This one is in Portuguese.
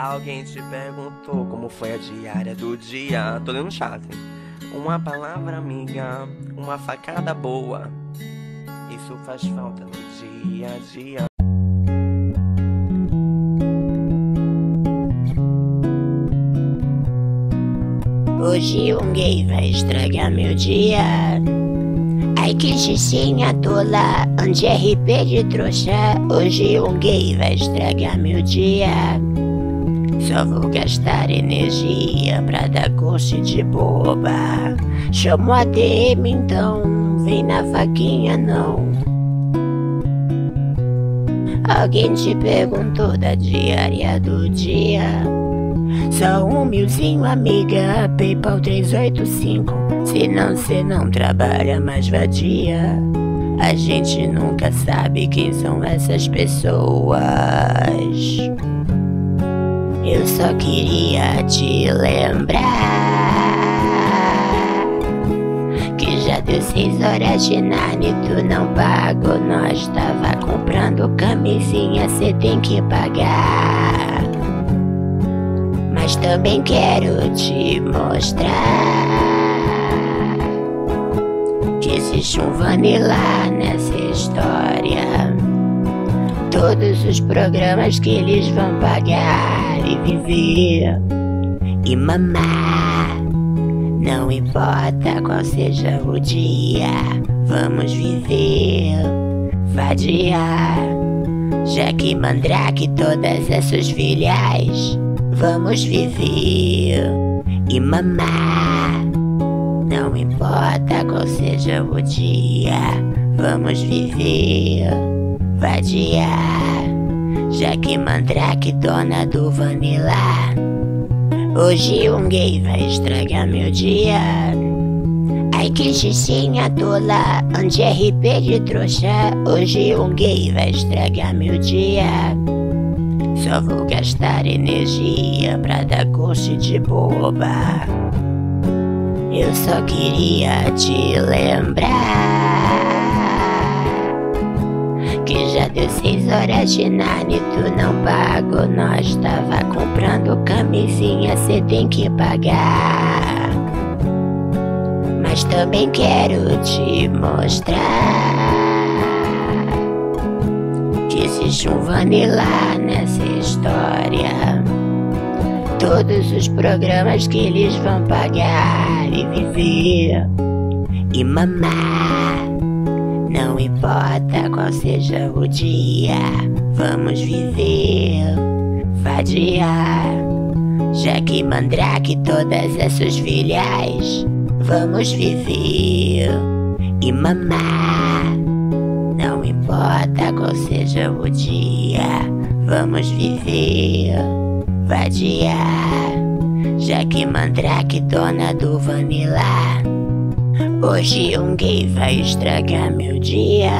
Alguém te perguntou como foi a diária do dia. Tô lendo chat. Uma palavra amiga, uma facada boa. Isso faz falta no dia a dia. Hoje um gay vai estragar meu dia. Ai que xixinha tola, onde RP de trouxa. Hoje um gay vai estragar meu dia. Só vou gastar energia pra dar curso de boba. Chamo a DM então, vem na faquinha não. Alguém te perguntou da diária do dia. Só um milzinho, amiga, PayPal 385. Senão cê não trabalha mais vadia. A gente nunca sabe quem são essas pessoas. Eu só queria te lembrar que já deu seis horas de nada e tu não pagou. Nós tava comprando camisinha, cê tem que pagar. Mas também quero te mostrar que existe um vanilla nessa história. Todos os programas que eles vão pagar e viver e mamar. Não importa qual seja o dia, vamos viver, vadiar. Já que Mandrake todas essas filhas, vamos viver e mamar. Não importa qual seja o dia, vamos viver vadiar. Já que Mandrake, dona do Vanilla. Hoje um gay vai estragar meu dia. Ai que xixinha tola, onde RP de trouxa. Hoje um gay vai estragar meu dia. Só vou gastar energia pra dar curso de boba. Eu só queria te lembrar deu seis horas de tu não pagou. Nós tava comprando camisinha, cê tem que pagar. Mas também quero te mostrar que existe um vanilla nessa história. Todos os programas que eles vão pagar e viver e mamar. Não importa qual seja o dia, vamos viver, vadiar. Já que Mandrake todas essas filhas, vamos viver e mamar. Não importa qual seja o dia, vamos viver, vadiar. Já que Mandrake dona do Vanilla. Hoje um gay vai estragar meu dia.